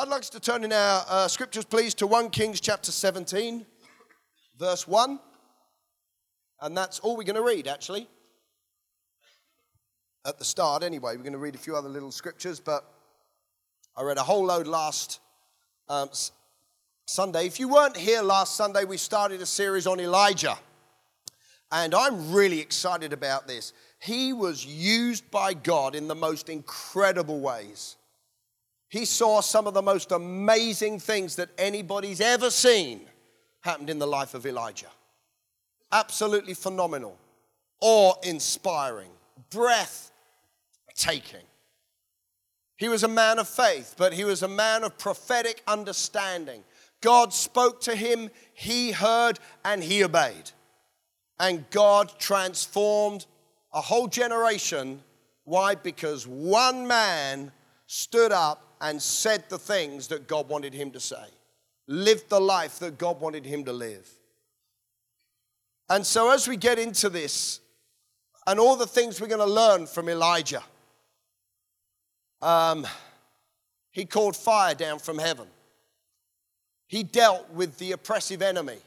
I'd like us to turn in our uh, scriptures, please, to 1 Kings chapter 17, verse 1. And that's all we're going to read, actually. At the start, anyway. We're going to read a few other little scriptures, but I read a whole load last um, Sunday. If you weren't here last Sunday, we started a series on Elijah. And I'm really excited about this. He was used by God in the most incredible ways. He saw some of the most amazing things that anybody's ever seen happened in the life of Elijah. Absolutely phenomenal, awe inspiring, breath taking. He was a man of faith, but he was a man of prophetic understanding. God spoke to him, he heard, and he obeyed. And God transformed a whole generation. Why? Because one man stood up and said the things that God wanted him to say, lived the life that God wanted him to live. And so, as we get into this and all the things we're going to learn from Elijah, um, he called fire down from heaven. He dealt with the oppressive enemy.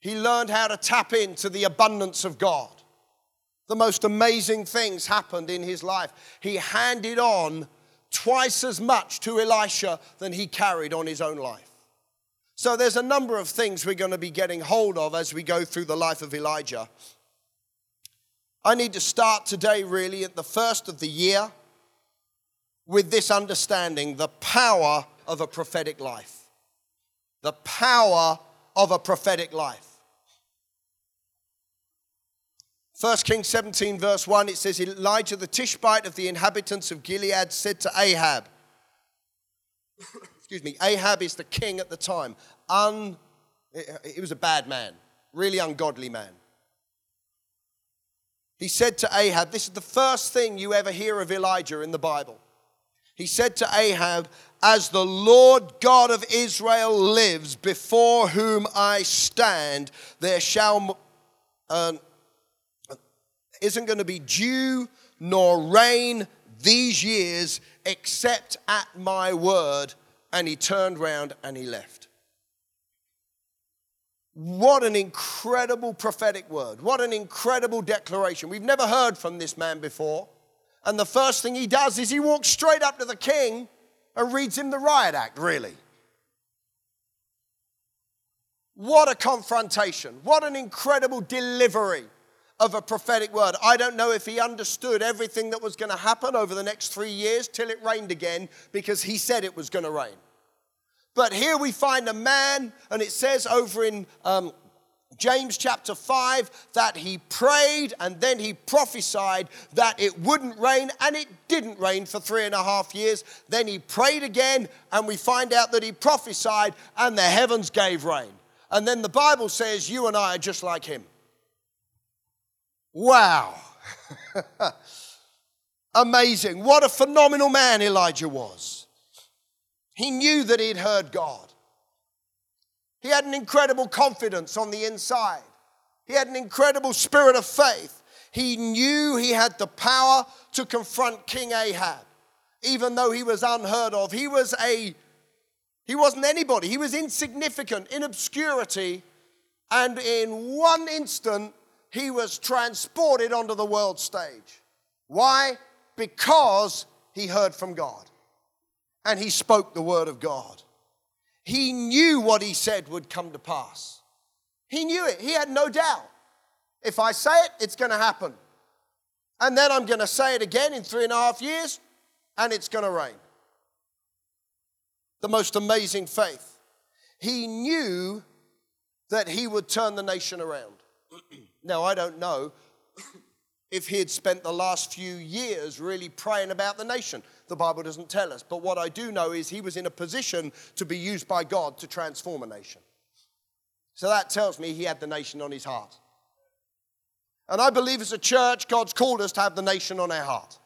He learned how to tap into the abundance of God. The most amazing things happened in his life. He handed on twice as much to Elisha than he carried on his own life. So there's a number of things we're going to be getting hold of as we go through the life of Elijah. I need to start today, really, at the first of the year with this understanding the power of a prophetic life. The power of a prophetic life. 1 Kings 17, verse 1, it says, Elijah the Tishbite of the inhabitants of Gilead said to Ahab, excuse me, Ahab is the king at the time. Un, he was a bad man, really ungodly man. He said to Ahab, This is the first thing you ever hear of Elijah in the Bible. He said to Ahab, As the Lord God of Israel lives, before whom I stand, there shall uh, isn't going to be dew nor rain these years except at my word. And he turned round and he left. What an incredible prophetic word. What an incredible declaration. We've never heard from this man before. And the first thing he does is he walks straight up to the king and reads him the riot act, really. What a confrontation. What an incredible delivery of a prophetic word. I don't know if he understood everything that was going to happen over the next three years till it rained again because he said it was going to rain. But here we find a man, and it says over in um, James chapter 5 that he prayed and then he prophesied that it wouldn't rain, and it didn't rain for three and a half years. Then he prayed again, and we find out that he prophesied, and the heavens gave rain. And then the Bible says, You and I are just like him. Wow. Amazing. What a phenomenal man Elijah was. He knew that he'd heard God. He had an incredible confidence on the inside. He had an incredible spirit of faith. He knew he had the power to confront King Ahab, even though he was unheard of. He was a he wasn't anybody. He was insignificant, in obscurity, and in one instant he was transported onto the world stage. Why? Because he heard from God and he spoke the word of God. He knew what he said would come to pass. He knew it. He had no doubt. If I say it, it's going to happen. And then I'm going to say it again in three and a half years, and it's going to rain. The most amazing faith. He knew that he would turn the nation around. Now, I don't know if he had spent the last few years really praying about the nation. The Bible doesn't tell us. But what I do know is he was in a position to be used by God to transform a nation. So that tells me he had the nation on his heart. And I believe as a church, God's called us to have the nation on our heart.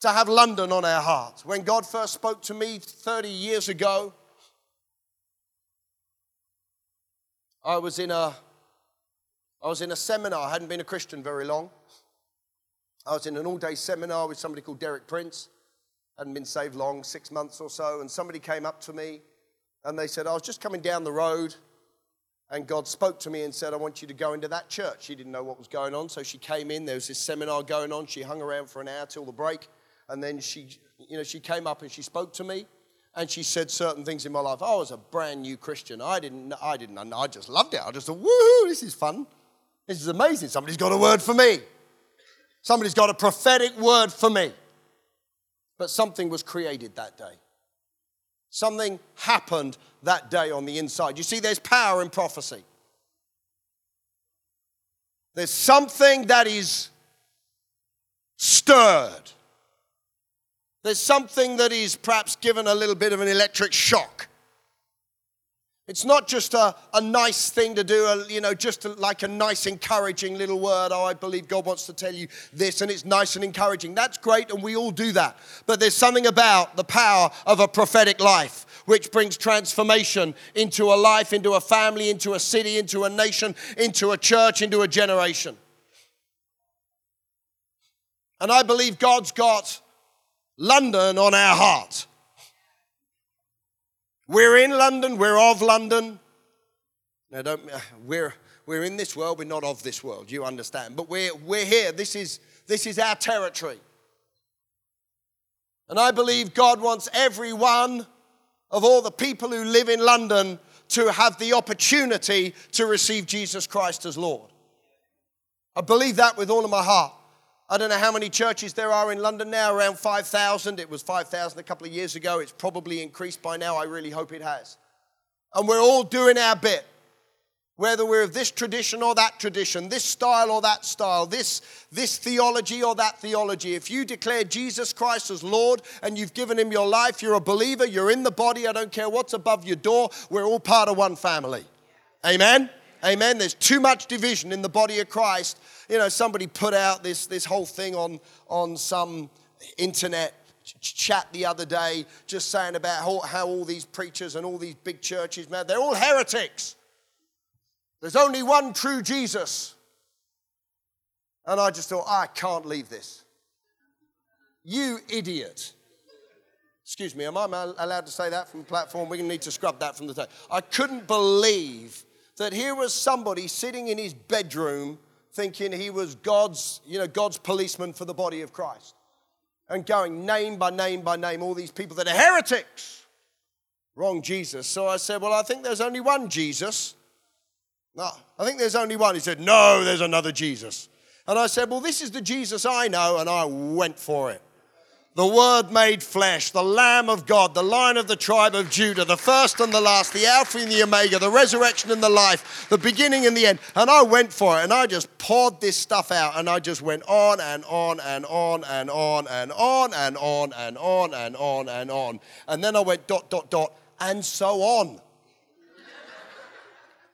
To have London on our heart. When God first spoke to me 30 years ago, I was in a I was in a seminar, I hadn't been a Christian very long. I was in an all day seminar with somebody called Derek Prince. I Hadn't been saved long, six months or so. And somebody came up to me and they said, I was just coming down the road and God spoke to me and said, I want you to go into that church. She didn't know what was going on. So she came in. There was this seminar going on. She hung around for an hour till the break. And then she, you know, she came up and she spoke to me and she said certain things in my life. I was a brand new Christian. I didn't, I didn't, I just loved it. I just thought, woohoo, this is fun. This is amazing. Somebody's got a word for me. Somebody's got a prophetic word for me. But something was created that day. Something happened that day on the inside. You see, there's power in prophecy. There's something that is stirred. There's something that is perhaps given a little bit of an electric shock. It's not just a, a nice thing to do, a, you know, just a, like a nice, encouraging little word. Oh, I believe God wants to tell you this, and it's nice and encouraging. That's great, and we all do that. But there's something about the power of a prophetic life which brings transformation into a life, into a family, into a city, into a nation, into a church, into a generation. And I believe God's got London on our heart. We're in London, we're of London. Now, don't, we're, we're in this world, we're not of this world, you understand. But we're, we're here, this is, this is our territory. And I believe God wants every one of all the people who live in London to have the opportunity to receive Jesus Christ as Lord. I believe that with all of my heart. I don't know how many churches there are in London now, around 5,000. It was 5,000 a couple of years ago. It's probably increased by now. I really hope it has. And we're all doing our bit. Whether we're of this tradition or that tradition, this style or that style, this, this theology or that theology, if you declare Jesus Christ as Lord and you've given him your life, you're a believer, you're in the body, I don't care what's above your door, we're all part of one family. Amen? Amen. There's too much division in the body of Christ. You know, somebody put out this, this whole thing on, on some internet chat the other day, just saying about how, how all these preachers and all these big churches, man, they're all heretics. There's only one true Jesus. And I just thought, I can't leave this. You idiot. Excuse me, am I allowed to say that from the platform? We're going to need to scrub that from the tape. I couldn't believe that here was somebody sitting in his bedroom thinking he was God's, you know, God's policeman for the body of Christ. And going name by name by name, all these people that are heretics. Wrong Jesus. So I said, Well, I think there's only one Jesus. No, I think there's only one. He said, No, there's another Jesus. And I said, Well, this is the Jesus I know, and I went for it the Word made flesh, the Lamb of God, the Lion of the tribe of Judah, the first and the last, the Alpha and the Omega, the resurrection and the life, the beginning and the end. And I went for it and I just poured this stuff out and I just went on and on and on and on and on and on and on and on and on. And then I went dot, dot, dot, and so on.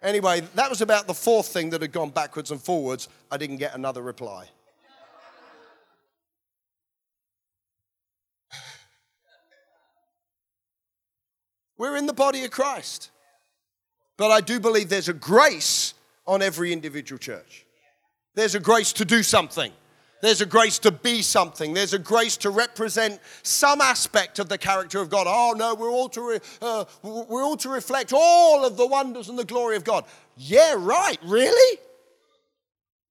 Anyway, that was about the fourth thing that had gone backwards and forwards. I didn't get another reply. We're in the body of Christ. But I do believe there's a grace on every individual church. There's a grace to do something. There's a grace to be something. There's a grace to represent some aspect of the character of God. Oh no, we're all to re, uh, we're all to reflect all of the wonders and the glory of God. Yeah, right. Really?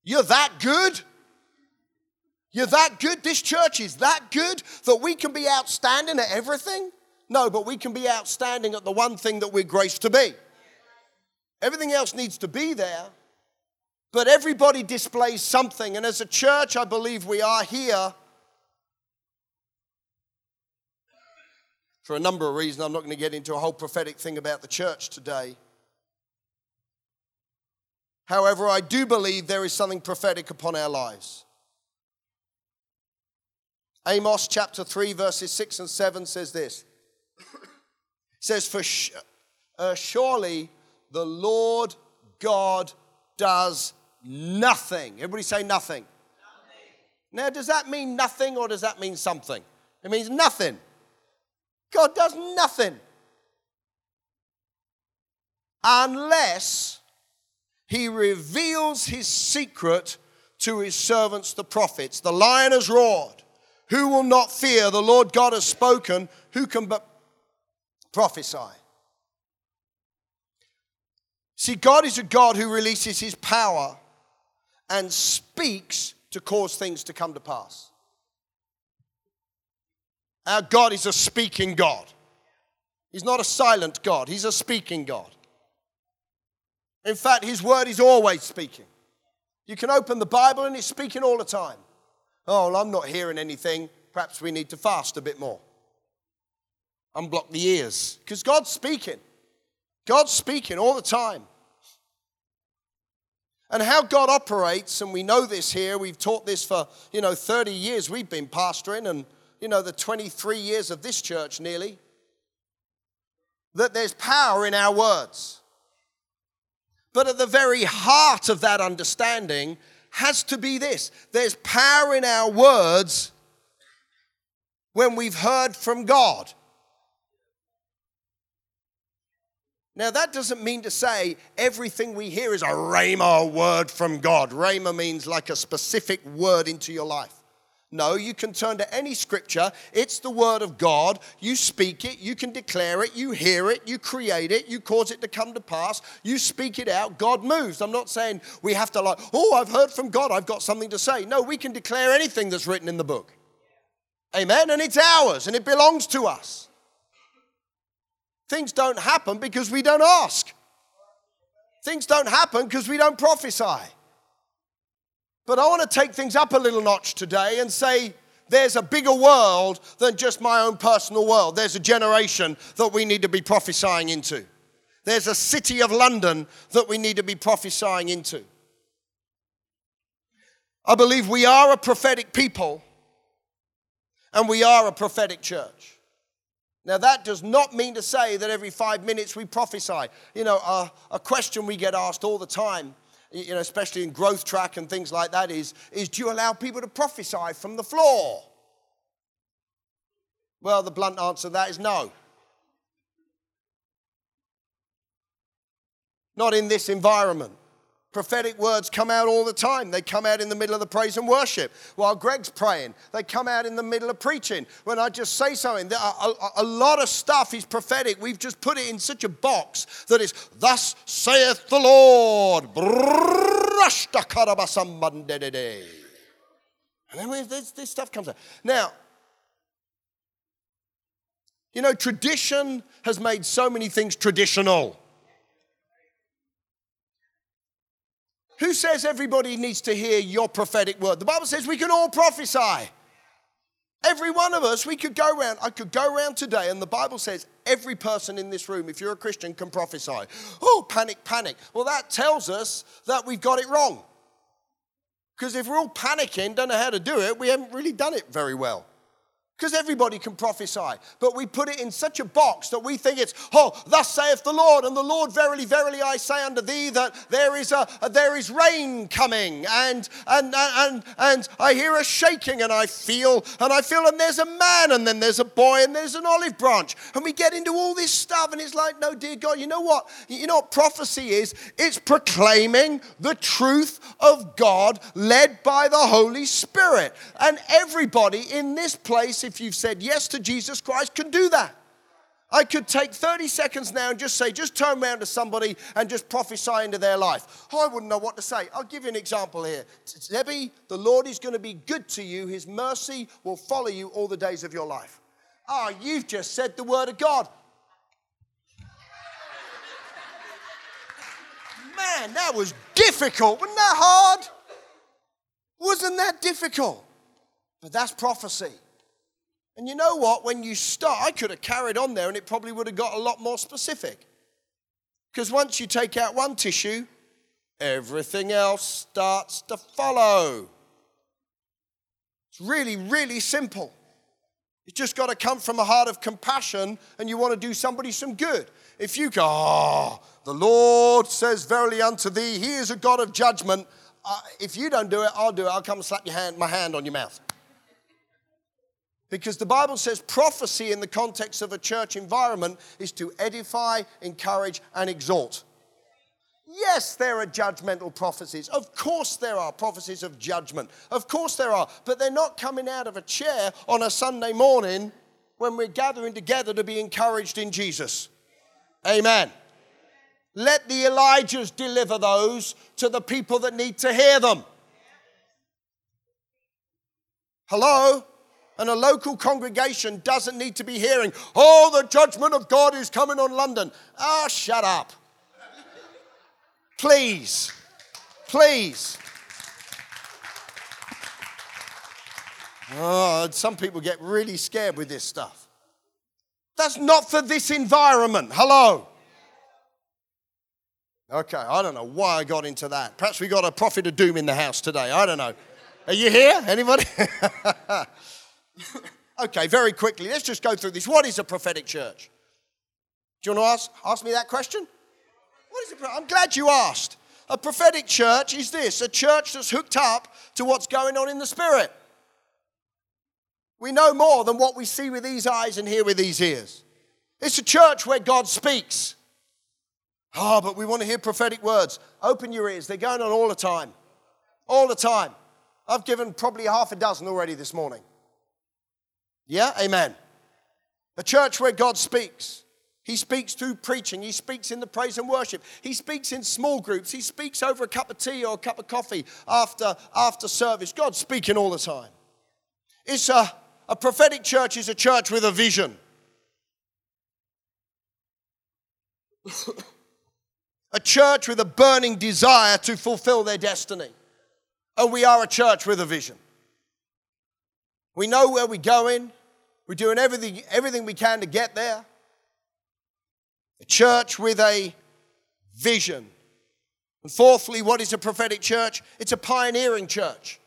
You're that good? You're that good? This church is that good that we can be outstanding at everything? No, but we can be outstanding at the one thing that we're graced to be. Everything else needs to be there, but everybody displays something. And as a church, I believe we are here for a number of reasons. I'm not going to get into a whole prophetic thing about the church today. However, I do believe there is something prophetic upon our lives. Amos chapter 3, verses 6 and 7 says this says, For sh- uh, surely the Lord God does nothing. Everybody say nothing. nothing. Now, does that mean nothing or does that mean something? It means nothing. God does nothing. Unless he reveals his secret to his servants, the prophets. The lion has roared. Who will not fear? The Lord God has spoken. Who can but prophesy? See, God is a God who releases his power and speaks to cause things to come to pass. Our God is a speaking God. He's not a silent God, He's a speaking God. In fact, His word is always speaking. You can open the Bible and it's speaking all the time. Oh, well, I'm not hearing anything. Perhaps we need to fast a bit more. Unblock the ears. Because God's speaking. God's speaking all the time. And how God operates, and we know this here, we've taught this for, you know, 30 years we've been pastoring, and, you know, the 23 years of this church nearly, that there's power in our words. But at the very heart of that understanding has to be this there's power in our words when we've heard from God. Now, that doesn't mean to say everything we hear is a rhema word from God. Rhema means like a specific word into your life. No, you can turn to any scripture. It's the word of God. You speak it, you can declare it, you hear it, you create it, you cause it to come to pass, you speak it out. God moves. I'm not saying we have to, like, oh, I've heard from God, I've got something to say. No, we can declare anything that's written in the book. Amen. And it's ours and it belongs to us. Things don't happen because we don't ask. Things don't happen because we don't prophesy. But I want to take things up a little notch today and say there's a bigger world than just my own personal world. There's a generation that we need to be prophesying into. There's a city of London that we need to be prophesying into. I believe we are a prophetic people and we are a prophetic church. Now, that does not mean to say that every five minutes we prophesy. You know, uh, a question we get asked all the time, you know, especially in growth track and things like that, is, is do you allow people to prophesy from the floor? Well, the blunt answer to that is no. Not in this environment. Prophetic words come out all the time. They come out in the middle of the praise and worship while Greg's praying. They come out in the middle of preaching. When I just say something, a, a, lot of stuff is prophetic. We've just put it in such a box that is, Thus saith the Lord. And then this, this stuff comes out. Now, you know, tradition has made so many things traditional. Who says everybody needs to hear your prophetic word? The Bible says we can all prophesy. Every one of us, we could go around. I could go around today, and the Bible says every person in this room, if you're a Christian, can prophesy. Oh, panic, panic. Well, that tells us that we've got it wrong. Because if we're all panicking, don't know how to do it, we haven't really done it very well. Because everybody can prophesy. But we put it in such a box that we think it's, oh, thus saith the Lord. And the Lord, verily, verily, I say unto thee that there is a, there is rain coming. And, and, and, and I hear a shaking and I feel, and I feel, and there's a man, and then there's a boy, and there's an olive branch. And we get into all this stuff, and it's like, no, dear God, you know what? You know what prophecy is? It's proclaiming the truth of God led by the Holy Spirit. And everybody in this place, if you've said yes to Jesus Christ, can do that. I could take 30 seconds now and just say, just turn around to somebody and just prophesy into their life. I wouldn't know what to say. I'll give you an example here. Debbie, the Lord is going to be good to you. His mercy will follow you all the days of your life. Ah, oh, you've just said the word of God. Man, that was difficult. Wasn't that hard? Wasn't that difficult? But that's prophecy. And you know what? When you start, I could have carried on there and it probably would have got a lot more specific. Because once you take out one tissue, everything else starts to follow. It's really, really simple. It's just got to come from a heart of compassion and you want to do somebody some good. If you go, oh, the Lord says verily unto thee, he is a God of judgment. Uh, if you don't do it, I'll do it. I'll come and slap your hand, my hand on your mouth. Because the Bible says prophecy in the context of a church environment is to edify, encourage, and exhort. Yes, there are judgmental prophecies. Of course, there are prophecies of judgment. Of course, there are. But they're not coming out of a chair on a Sunday morning when we're gathering together to be encouraged in Jesus. Amen. Let the Elijahs deliver those to the people that need to hear them. Hello? And a local congregation doesn't need to be hearing, oh, the judgment of God is coming on London. Ah, oh, shut up. Please, please. Oh, some people get really scared with this stuff. That's not for this environment. Hello. Okay, I don't know why I got into that. Perhaps we got a prophet of doom in the house today. I don't know. Are you here? Anybody? okay, very quickly, let's just go through this. What is a prophetic church? Do you want to ask, ask me that question? What is it? I'm glad you asked. A prophetic church is this a church that's hooked up to what's going on in the spirit. We know more than what we see with these eyes and hear with these ears. It's a church where God speaks. Oh, but we want to hear prophetic words. Open your ears. They're going on all the time. All the time. I've given probably half a dozen already this morning. Yeah? Amen. A church where God speaks. He speaks through preaching. He speaks in the praise and worship. He speaks in small groups. He speaks over a cup of tea or a cup of coffee after, after service. God's speaking all the time. It's a, a prophetic church is a church with a vision. a church with a burning desire to fulfill their destiny. And we are a church with a vision. We know where we're going. We're doing everything, everything we can to get there. A church with a vision. And fourthly, what is a prophetic church? It's a pioneering church.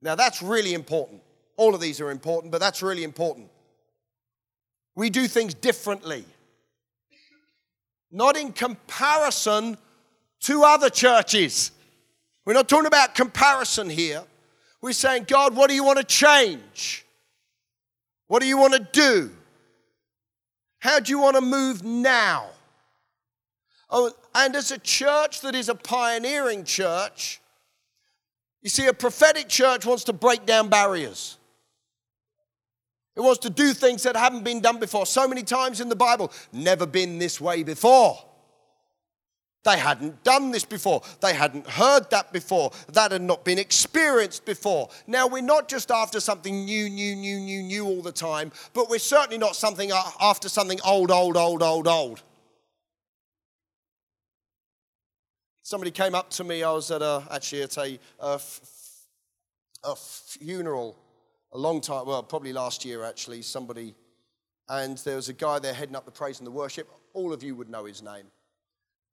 Now, that's really important. All of these are important, but that's really important. We do things differently, not in comparison to other churches. We're not talking about comparison here. We're saying, God, what do you want to change? What do you want to do? How do you want to move now? Oh, and as a church that is a pioneering church, you see, a prophetic church wants to break down barriers. It wants to do things that haven't been done before. So many times in the Bible, never been this way before. They hadn't done this before. They hadn't heard that before. That had not been experienced before. Now, we're not just after something new, new, new, new, new all the time, but we're certainly not something after something old, old, old, old, old. Somebody came up to me. I was at a, actually at a, a, a funeral a long time, well, probably last year actually. Somebody, and there was a guy there heading up the praise and the worship. All of you would know his name.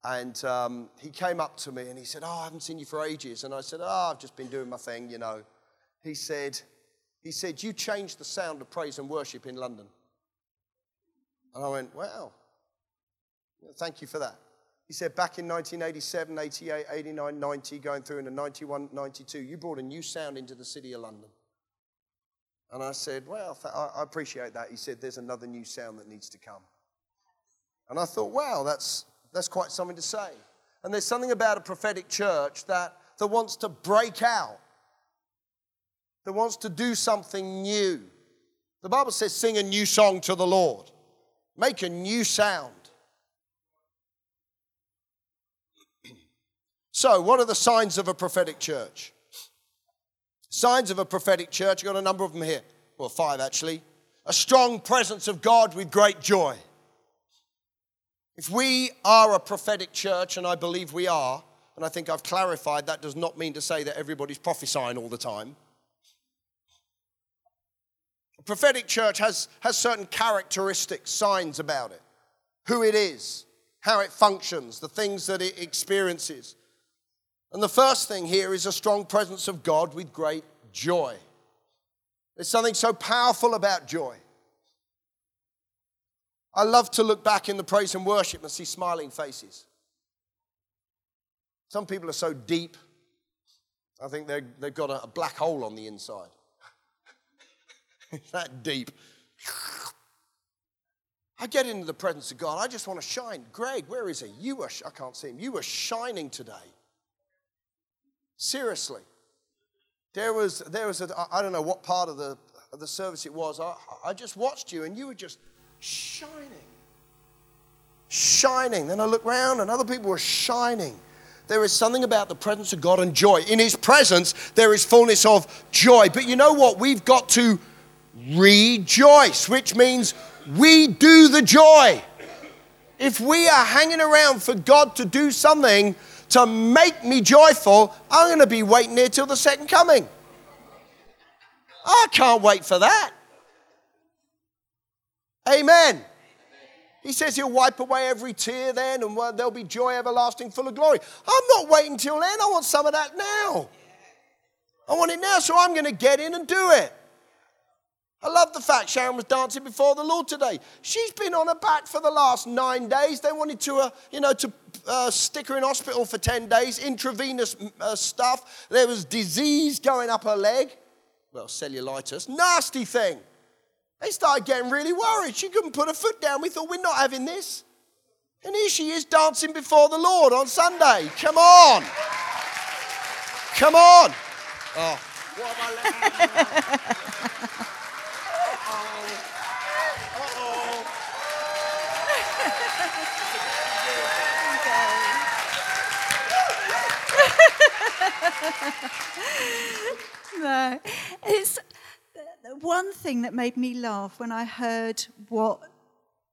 And um, he came up to me and he said, Oh, I haven't seen you for ages. And I said, Oh, I've just been doing my thing, you know. He said, he said, You changed the sound of praise and worship in London. And I went, Wow. Thank you for that. He said, Back in 1987, 88, 89, 90, going through into 91, 92, you brought a new sound into the city of London. And I said, Well, I appreciate that. He said, There's another new sound that needs to come. And I thought, Wow, that's, that's quite something to say. And there's something about a prophetic church that, that wants to break out, that wants to do something new. The Bible says, sing a new song to the Lord, make a new sound. so, what are the signs of a prophetic church? Signs of a prophetic church, I've got a number of them here. Well, five actually. A strong presence of God with great joy. If we are a prophetic church, and I believe we are, and I think I've clarified that does not mean to say that everybody's prophesying all the time. A prophetic church has, has certain characteristics, signs about it who it is, how it functions, the things that it experiences. And the first thing here is a strong presence of God with great joy. There's something so powerful about joy. I love to look back in the praise and worship and see smiling faces. Some people are so deep, I think they've got a, black hole on the inside. It's that deep. I get into the presence of God. I just want to shine. Greg, where is he? You were, I can't see him. You were shining today. Seriously. There was, there was a, I don't know what part of the, of the service it was. I, I just watched you and you were just shining. Shining. Then I look around and other people are shining. There is something about the presence of God and joy. In His presence, there is fullness of joy. But you know what? We've got to rejoice, which means we do the joy. If we are hanging around for God to do something to make me joyful, I'm going to be waiting here till the second coming. I can't wait for that. Amen. He says he'll wipe away every tear then, and there'll be joy everlasting, full of glory. I'm not waiting till then. I want some of that now. I want it now, so I'm going to get in and do it. I love the fact Sharon was dancing before the Lord today. She's been on her back for the last nine days. They wanted to, uh, you know, to uh, stick her in hospital for 10 days, intravenous uh, stuff. There was disease going up her leg. Well, cellulitis. Nasty thing. They started getting really worried. She couldn't put her foot down. We thought, we're not having this. And here she is dancing before the Lord on Sunday. Come on. Come on. Oh, what I no, it's one thing that made me laugh when I heard what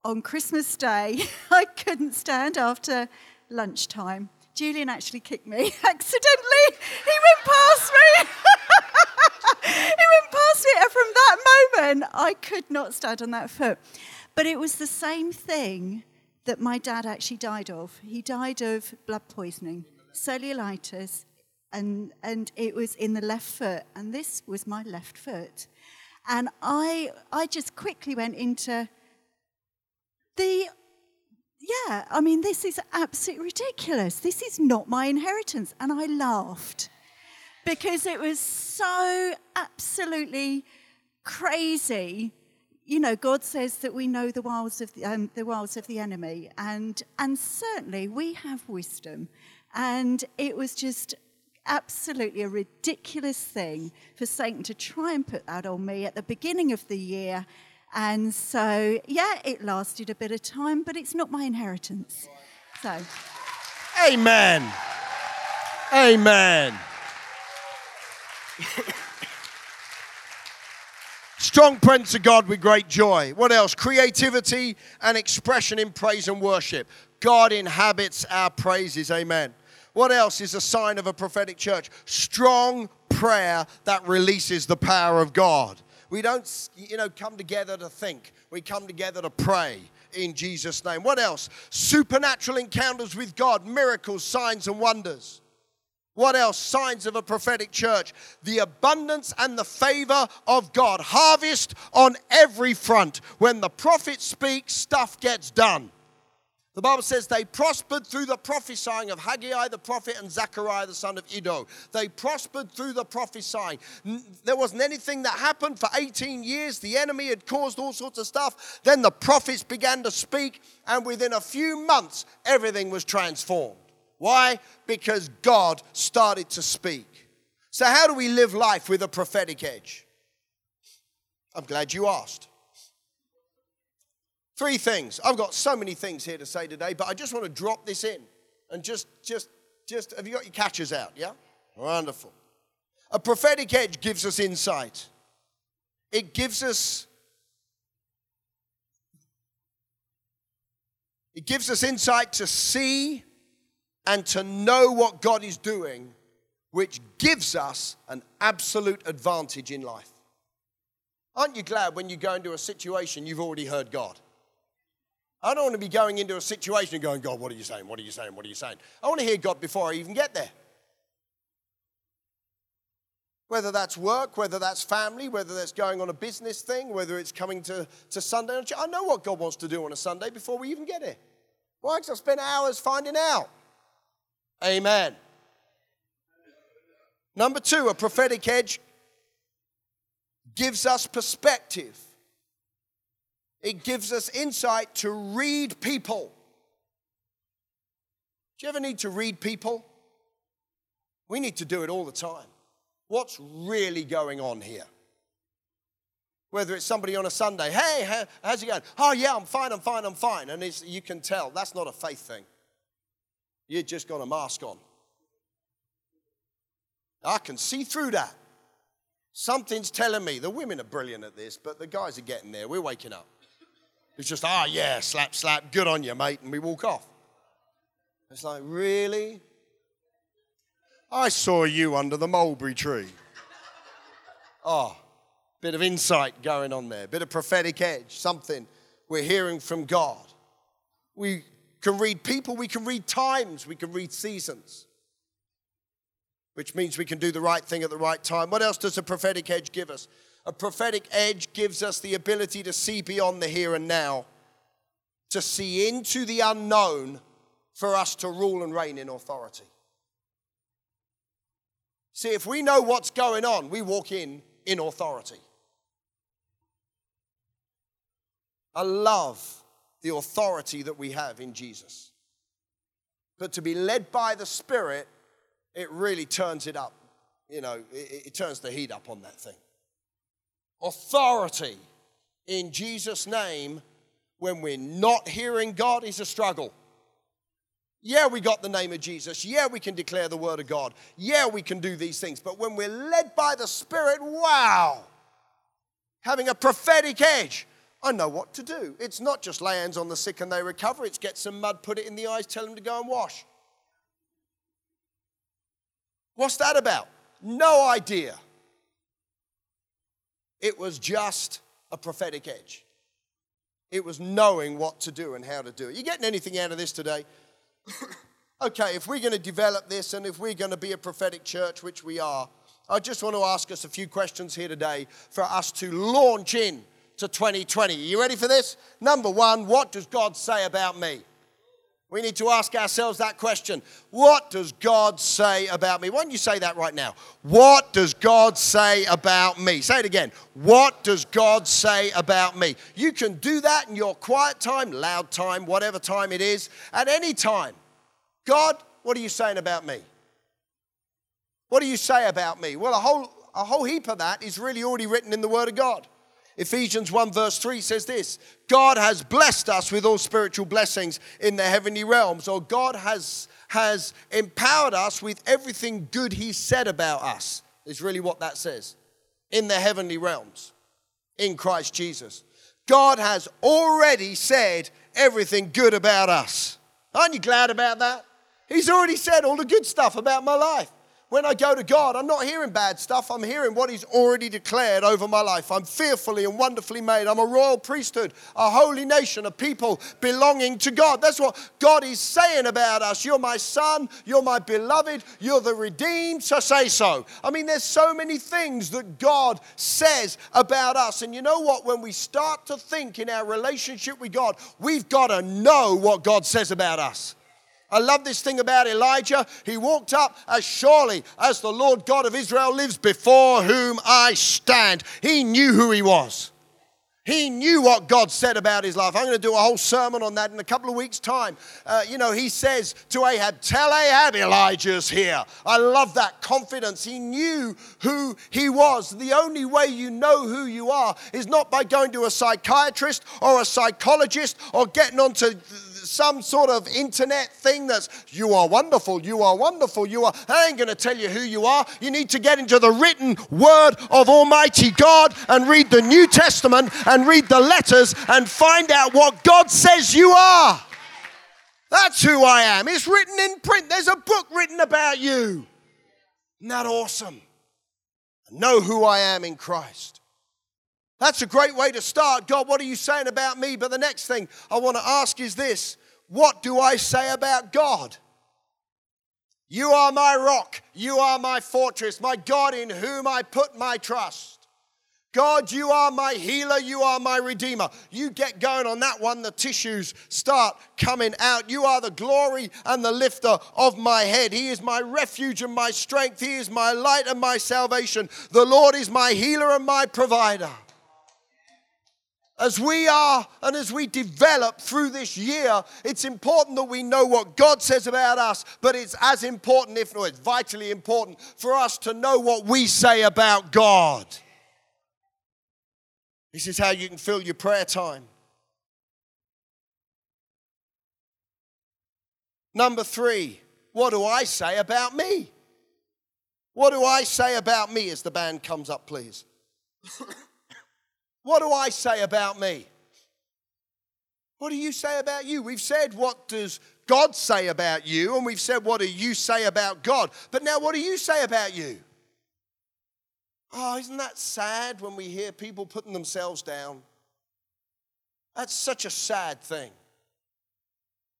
on Christmas Day I couldn't stand after lunchtime. Julian actually kicked me accidentally. He went past me. he went past me, and from that moment, I could not stand on that foot. But it was the same thing that my dad actually died of. He died of blood poisoning, cellulitis, and, and it was in the left foot, and this was my left foot. And I, I just quickly went into the, yeah, I mean, this is absolutely ridiculous. This is not my inheritance. And I laughed because it was so absolutely crazy. You know, God says that we know the wiles of the, um, the wiles of the enemy, and and certainly we have wisdom. And it was just absolutely a ridiculous thing for Satan to try and put that on me at the beginning of the year. And so, yeah, it lasted a bit of time, but it's not my inheritance. So. Amen. Amen. Strong presence of God with great joy. What else? Creativity and expression in praise and worship. God inhabits our praises. Amen. What else is a sign of a prophetic church? Strong prayer that releases the power of God. We don't, you know, come together to think. We come together to pray in Jesus' name. What else? Supernatural encounters with God, miracles, signs, and wonders. What else? Signs of a prophetic church. The abundance and the favor of God. Harvest on every front. When the prophet speaks, stuff gets done. The Bible says they prospered through the prophesying of Haggai the prophet and Zechariah the son of Iddo. They prospered through the prophesying. There wasn't anything that happened for 18 years. The enemy had caused all sorts of stuff. Then the prophets began to speak, and within a few months, everything was transformed. Why? Because God started to speak. So, how do we live life with a prophetic edge? I'm glad you asked. Three things. I've got so many things here to say today, but I just want to drop this in and just, just, just, have you got your catchers out? Yeah? Wonderful. A prophetic edge gives us insight. It gives us It gives us insight to see and to know what God is doing, which gives us an absolute advantage in life. Aren't you glad when you go into a situation you've already heard God? I don't want to be going into a situation and going, God, what are you saying? What are you saying? What are you saying? I want to hear God before I even get there. Whether that's work, whether that's family, whether that's going on a business thing, whether it's coming to, to Sunday. I know what God wants to do on a Sunday before we even get here. Why? Because I spent hours finding out. Amen. Number two, a prophetic edge gives us perspective. It gives us insight to read people. Do you ever need to read people? We need to do it all the time. What's really going on here? Whether it's somebody on a Sunday, hey, how's it going? Oh, yeah, I'm fine, I'm fine, I'm fine. And you can tell that's not a faith thing. You just got a mask on. I can see through that. Something's telling me the women are brilliant at this, but the guys are getting there. We're waking up. It's just, ah, yeah, slap, slap, good on you, mate, and we walk off. It's like, really? I saw you under the mulberry tree. Oh, bit of insight going on there, bit of prophetic edge, something we're hearing from God. We can read people, we can read times, we can read seasons, which means we can do the right thing at the right time. What else does a prophetic edge give us? A prophetic edge gives us the ability to see beyond the here and now, to see into the unknown for us to rule and reign in authority. See, if we know what's going on, we walk in in authority. I love the authority that we have in Jesus. But to be led by the Spirit, it really turns it up. You know, it, it turns the heat up on that thing. Authority in Jesus' name when we're not hearing God is a struggle. Yeah, we got the name of Jesus. Yeah, we can declare the word of God. Yeah, we can do these things. But when we're led by the Spirit, wow, having a prophetic edge, I know what to do. It's not just lay hands on the sick and they recover, it's get some mud, put it in the eyes, tell them to go and wash. What's that about? No idea. It was just a prophetic edge. It was knowing what to do and how to do it. You getting anything out of this today? okay, if we're going to develop this and if we're going to be a prophetic church, which we are, I just want to ask us a few questions here today for us to launch in to 2020. Are you ready for this? Number one, what does God say about me? We need to ask ourselves that question. What does God say about me? Why don't you say that right now? What does God say about me? Say it again. What does God say about me? You can do that in your quiet time, loud time, whatever time it is, at any time. God, what are you saying about me? What do you say about me? Well, a whole, a whole heap of that is really already written in the Word of God. Ephesians 1, verse 3 says this God has blessed us with all spiritual blessings in the heavenly realms, or God has, has empowered us with everything good He said about us, is really what that says. In the heavenly realms, in Christ Jesus. God has already said everything good about us. Aren't you glad about that? He's already said all the good stuff about my life. When I go to God, I'm not hearing bad stuff. I'm hearing what He's already declared over my life. I'm fearfully and wonderfully made. I'm a royal priesthood, a holy nation, a people belonging to God. That's what God is saying about us. You're my son. You're my beloved. You're the redeemed. So say so. I mean, there's so many things that God says about us. And you know what? When we start to think in our relationship with God, we've got to know what God says about us. I love this thing about Elijah. He walked up as surely as the Lord God of Israel lives before whom I stand. He knew who he was. He knew what God said about his life. I'm going to do a whole sermon on that in a couple of weeks' time. Uh, you know, he says to Ahab, Tell Ahab Elijah's here. I love that confidence. He knew who he was. The only way you know who you are is not by going to a psychiatrist or a psychologist or getting onto some sort of internet thing that's you are wonderful, you are wonderful, you are. I ain't going to tell you who you are. You need to get into the written word of Almighty God and read the New Testament and read the letters and find out what God says you are. That's who I am. It's written in print. There's a book written about you. Isn't that awesome? know who I am in Christ. That's a great way to start. God, what are you saying about me? But the next thing I want to ask is this What do I say about God? You are my rock. You are my fortress, my God in whom I put my trust. God, you are my healer. You are my redeemer. You get going on that one, the tissues start coming out. You are the glory and the lifter of my head. He is my refuge and my strength. He is my light and my salvation. The Lord is my healer and my provider. As we are and as we develop through this year, it's important that we know what God says about us, but it's as important, if not, it's vitally important for us to know what we say about God. This is how you can fill your prayer time. Number three, what do I say about me? What do I say about me as the band comes up, please? What do I say about me? What do you say about you? We've said, what does God say about you? And we've said, what do you say about God? But now, what do you say about you? Oh, isn't that sad when we hear people putting themselves down? That's such a sad thing.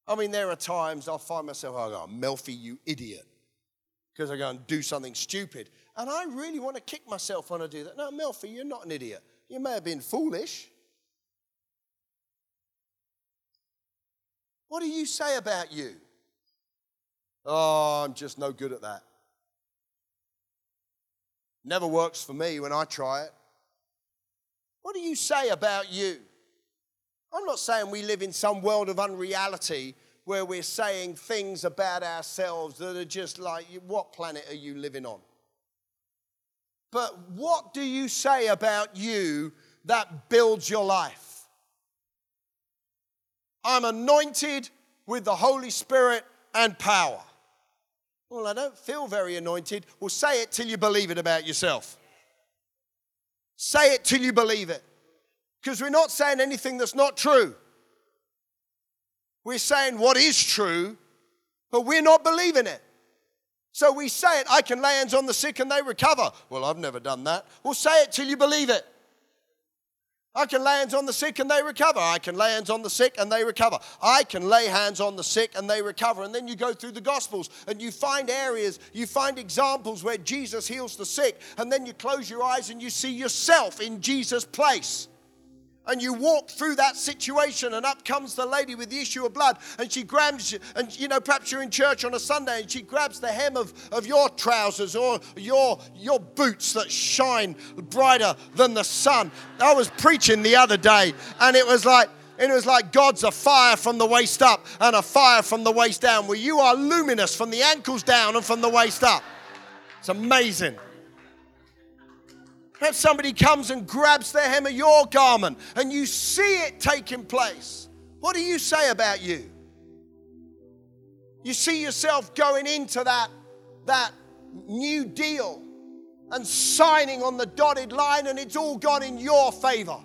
I mean, there are times I'll find myself, oh, go, Melfi, you idiot, because I go and do something stupid. And I really want to kick myself when I do that. No, Melfi, you're not an idiot. You may have been foolish. What do you say about you? Oh, I'm just no good at that. Never works for me when I try it. What do you say about you? I'm not saying we live in some world of unreality where we're saying things about ourselves that are just like, what planet are you living on? But what do you say about you that builds your life? I'm anointed with the Holy Spirit and power. Well, I don't feel very anointed. Well, say it till you believe it about yourself. Say it till you believe it. Because we're not saying anything that's not true. We're saying what is true, but we're not believing it. So we say it, I can lay hands on the sick and they recover. Well, I've never done that. Well, say it till you believe it. I can lay hands on the sick and they recover. I can lay hands on the sick and they recover. I can lay hands on the sick and they recover. And then you go through the Gospels and you find areas, you find examples where Jesus heals the sick. And then you close your eyes and you see yourself in Jesus' place and you walk through that situation and up comes the lady with the issue of blood and she grabs you and you know perhaps you're in church on a sunday and she grabs the hem of, of your trousers or your your boots that shine brighter than the sun i was preaching the other day and it was like it was like God's a fire from the waist up and a fire from the waist down, where you are luminous from the ankles down and from the waist up. It's amazing. Perhaps somebody comes and grabs the hem of your garment and you see it taking place. What do you say about you? You see yourself going into that, that new deal and signing on the dotted line, and it's all gone in your favor.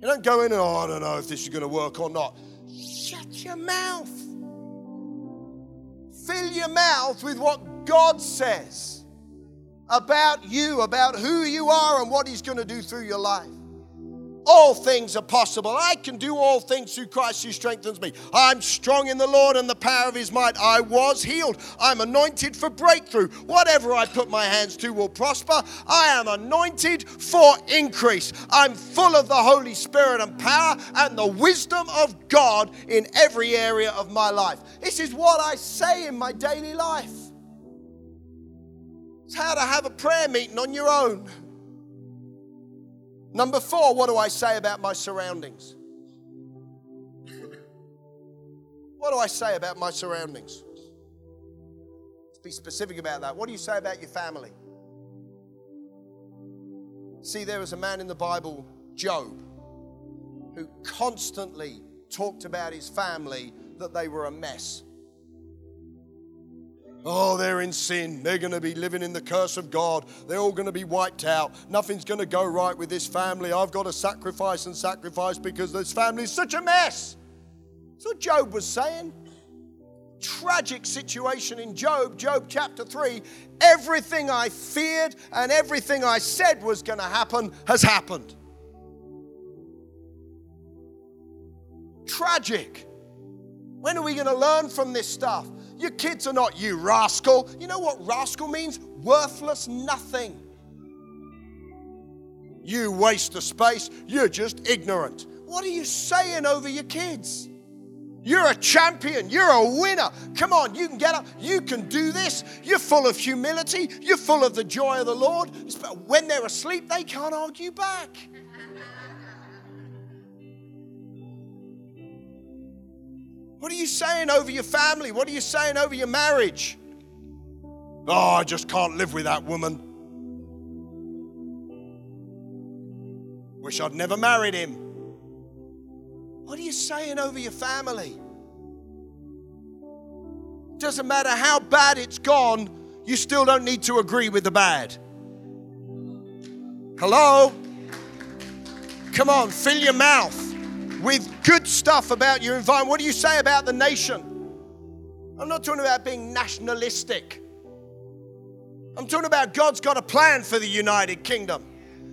You don't go in and, oh, I don't know if this is going to work or not. Shut your mouth. Fill your mouth with what God says about you, about who you are, and what He's going to do through your life. All things are possible. I can do all things through Christ who strengthens me. I'm strong in the Lord and the power of his might. I was healed. I'm anointed for breakthrough. Whatever I put my hands to will prosper. I am anointed for increase. I'm full of the Holy Spirit and power and the wisdom of God in every area of my life. This is what I say in my daily life. It's how to have a prayer meeting on your own. Number four, what do I say about my surroundings? What do I say about my surroundings? Let's be specific about that. What do you say about your family? See, there was a man in the Bible, Job, who constantly talked about his family that they were a mess. Oh, they're in sin. They're going to be living in the curse of God. They're all going to be wiped out. Nothing's going to go right with this family. I've got to sacrifice and sacrifice because this family is such a mess. What Job was saying. Tragic situation in Job, Job chapter 3. Everything I feared and everything I said was going to happen has happened. Tragic. When are we going to learn from this stuff? Your kids are not you rascal. You know what rascal means? Worthless nothing. You waste of space. You're just ignorant. What are you saying over your kids? You're a champion. You're a winner. Come on, you can get up. You can do this. You're full of humility. You're full of the joy of the Lord. But when they're asleep, they can't argue back. What are you saying over your family? What are you saying over your marriage? Oh, I just can't live with that woman. Wish I'd never married him. What are you saying over your family? Doesn't matter how bad it's gone, you still don't need to agree with the bad. Hello? Come on, fill your mouth with good stuff about your environment. What do you say about the nation? I'm not talking about being nationalistic. I'm talking about God's got a plan for the United Kingdom,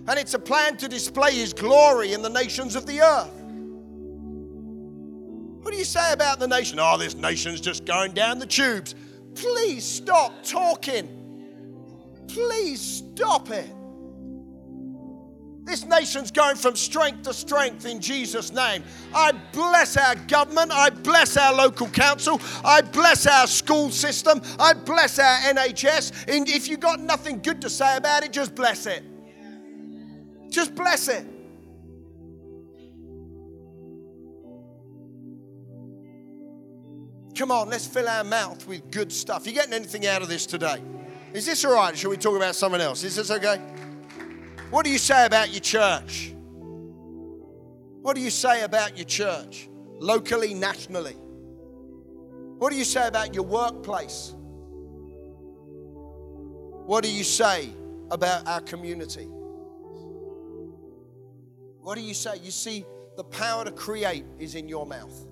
and it's a plan to display His glory in the nations of the earth. What do you say about the nation? Oh, this nation's just going down the tubes. Please stop talking. Please stop it. This nation's going from strength to strength in Jesus' name. I bless our government. I bless our local council. I bless our school system. I bless our NHS. And if you've got nothing good to say about it, just bless it. Just bless it. Come on, let's fill our mouth with good stuff. You getting anything out of this today? Is this all right? Shall we talk about someone else? Is this okay? What do you say about your church? What do you say about your church, locally, nationally? What do you say about your workplace? What do you say about our community? What do you say? You see, the power to create is in your mouth,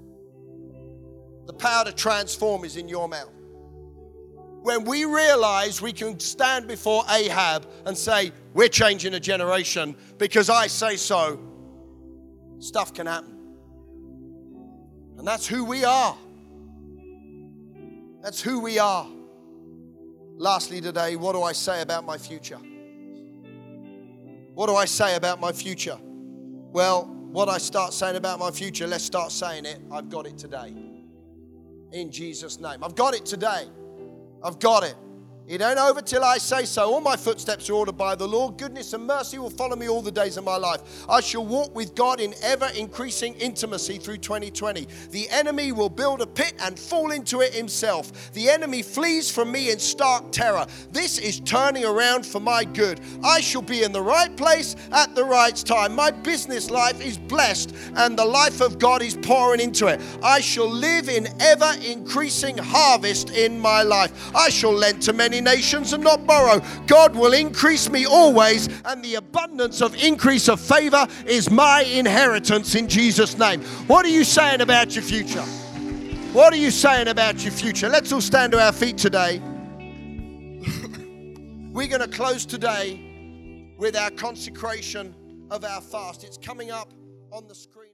the power to transform is in your mouth when we realize we can stand before Ahab and say, We're changing a generation because I say so, stuff can happen. And that's who we are. That's who we are. Lastly, today, what do I say about my future? What do I say about my future? Well, what I start saying about my future, let's start saying it. I've got it today. In Jesus' name. I've got it today. I've got it. It ain't over till I say so. All my footsteps are ordered by the Lord. Goodness and mercy will follow me all the days of my life. I shall walk with God in ever increasing intimacy through 2020. The enemy will build a pit and fall into it himself. The enemy flees from me in stark terror. This is turning around for my good. I shall be in the right place at the right time. My business life is blessed and the life of God is pouring into it. I shall live in ever increasing harvest in my life. I shall lend to many many nations and not borrow. God will increase me always, and the abundance of increase of favor is my inheritance in Jesus' name. What are you saying about your future? What are you saying about your future? Let's all stand to our feet today. We're going to close today with our consecration of our fast. It's coming up on the screen.